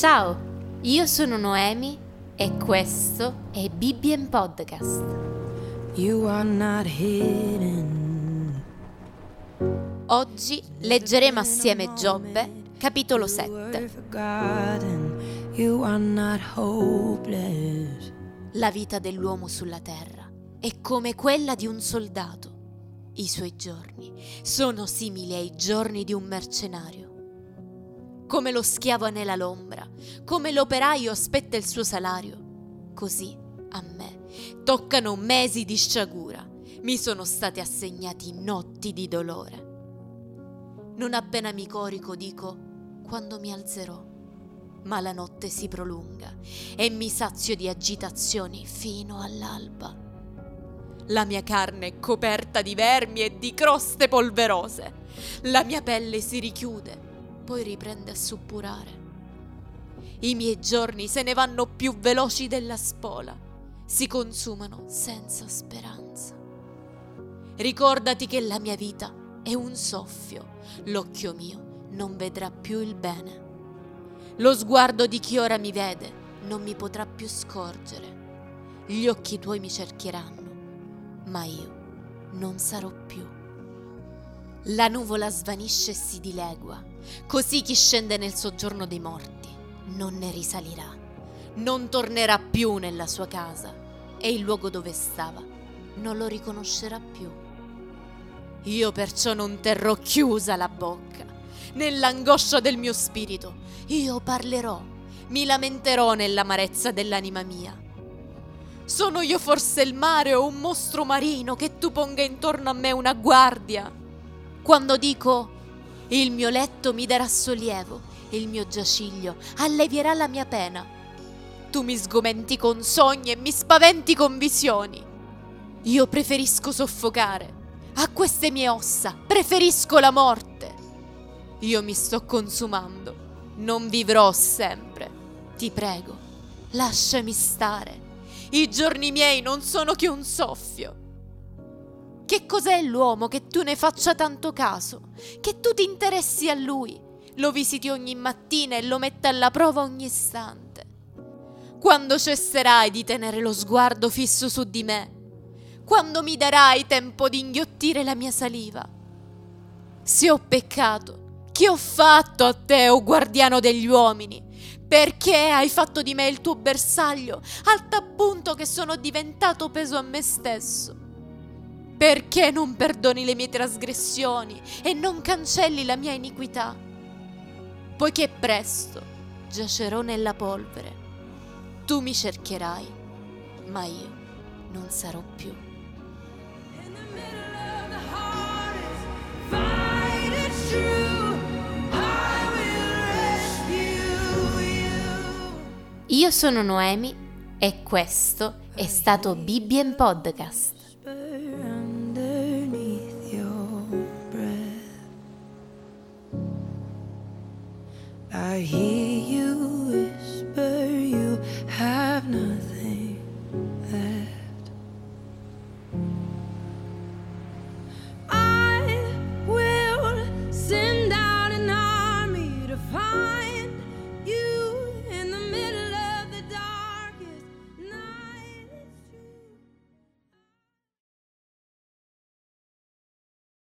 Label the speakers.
Speaker 1: Ciao, io sono Noemi e questo è Bibbien Podcast. Oggi leggeremo assieme Giobbe, capitolo
Speaker 2: You
Speaker 1: 7.
Speaker 2: were forgotten. You are not hopeless.
Speaker 1: La vita dell'uomo sulla terra è come quella di un soldato. I suoi giorni sono simili ai giorni di un mercenario. Come lo schiavo anela l'ombra, come l'operaio aspetta il suo salario, così a me toccano mesi di sciagura, mi sono state assegnati notti di dolore. Non appena mi corico dico quando mi alzerò, ma la notte si prolunga e mi sazio di agitazioni fino all'alba. La mia carne è coperta di vermi e di croste polverose. La mia pelle si richiude, poi riprende a suppurare. I miei giorni se ne vanno più veloci della spola, si consumano senza speranza. Ricordati che la mia vita è un soffio, l'occhio mio non vedrà più il bene. Lo sguardo di chi ora mi vede non mi potrà più scorgere. Gli occhi tuoi mi cercheranno, ma io non sarò più. La nuvola svanisce e si dilegua, così chi scende nel soggiorno dei morti non ne risalirà, non tornerà più nella sua casa e il luogo dove stava non lo riconoscerà più. Io perciò non terrò chiusa la bocca. Nell'angoscia del mio spirito io parlerò, mi lamenterò nell'amarezza dell'anima mia. Sono io forse il mare o un mostro marino che tu ponga intorno a me una guardia? Quando dico il mio letto mi darà sollievo il mio giaciglio allevierà la mia pena. Tu mi sgomenti con sogni e mi spaventi con visioni. Io preferisco soffocare. A queste mie ossa preferisco la morte. Io mi sto consumando. Non vivrò sempre. Ti prego, lasciami stare. I giorni miei non sono che un soffio. Che cos'è l'uomo che tu ne faccia tanto caso? Che tu ti interessi a lui, lo visiti ogni mattina e lo metta alla prova ogni istante. Quando cesserai di tenere lo sguardo fisso su di me? Quando mi darai tempo di inghiottire la mia saliva? Se ho peccato, che ho fatto a te, o guardiano degli uomini? Perché hai fatto di me il tuo bersaglio, al tal che sono diventato peso a me stesso? Perché non perdoni le mie trasgressioni e non cancelli la mia iniquità? Poiché presto giacerò nella polvere. Tu mi cercherai, ma io non sarò più. Io sono Noemi e questo è stato Bibbien Podcast.
Speaker 2: I hear you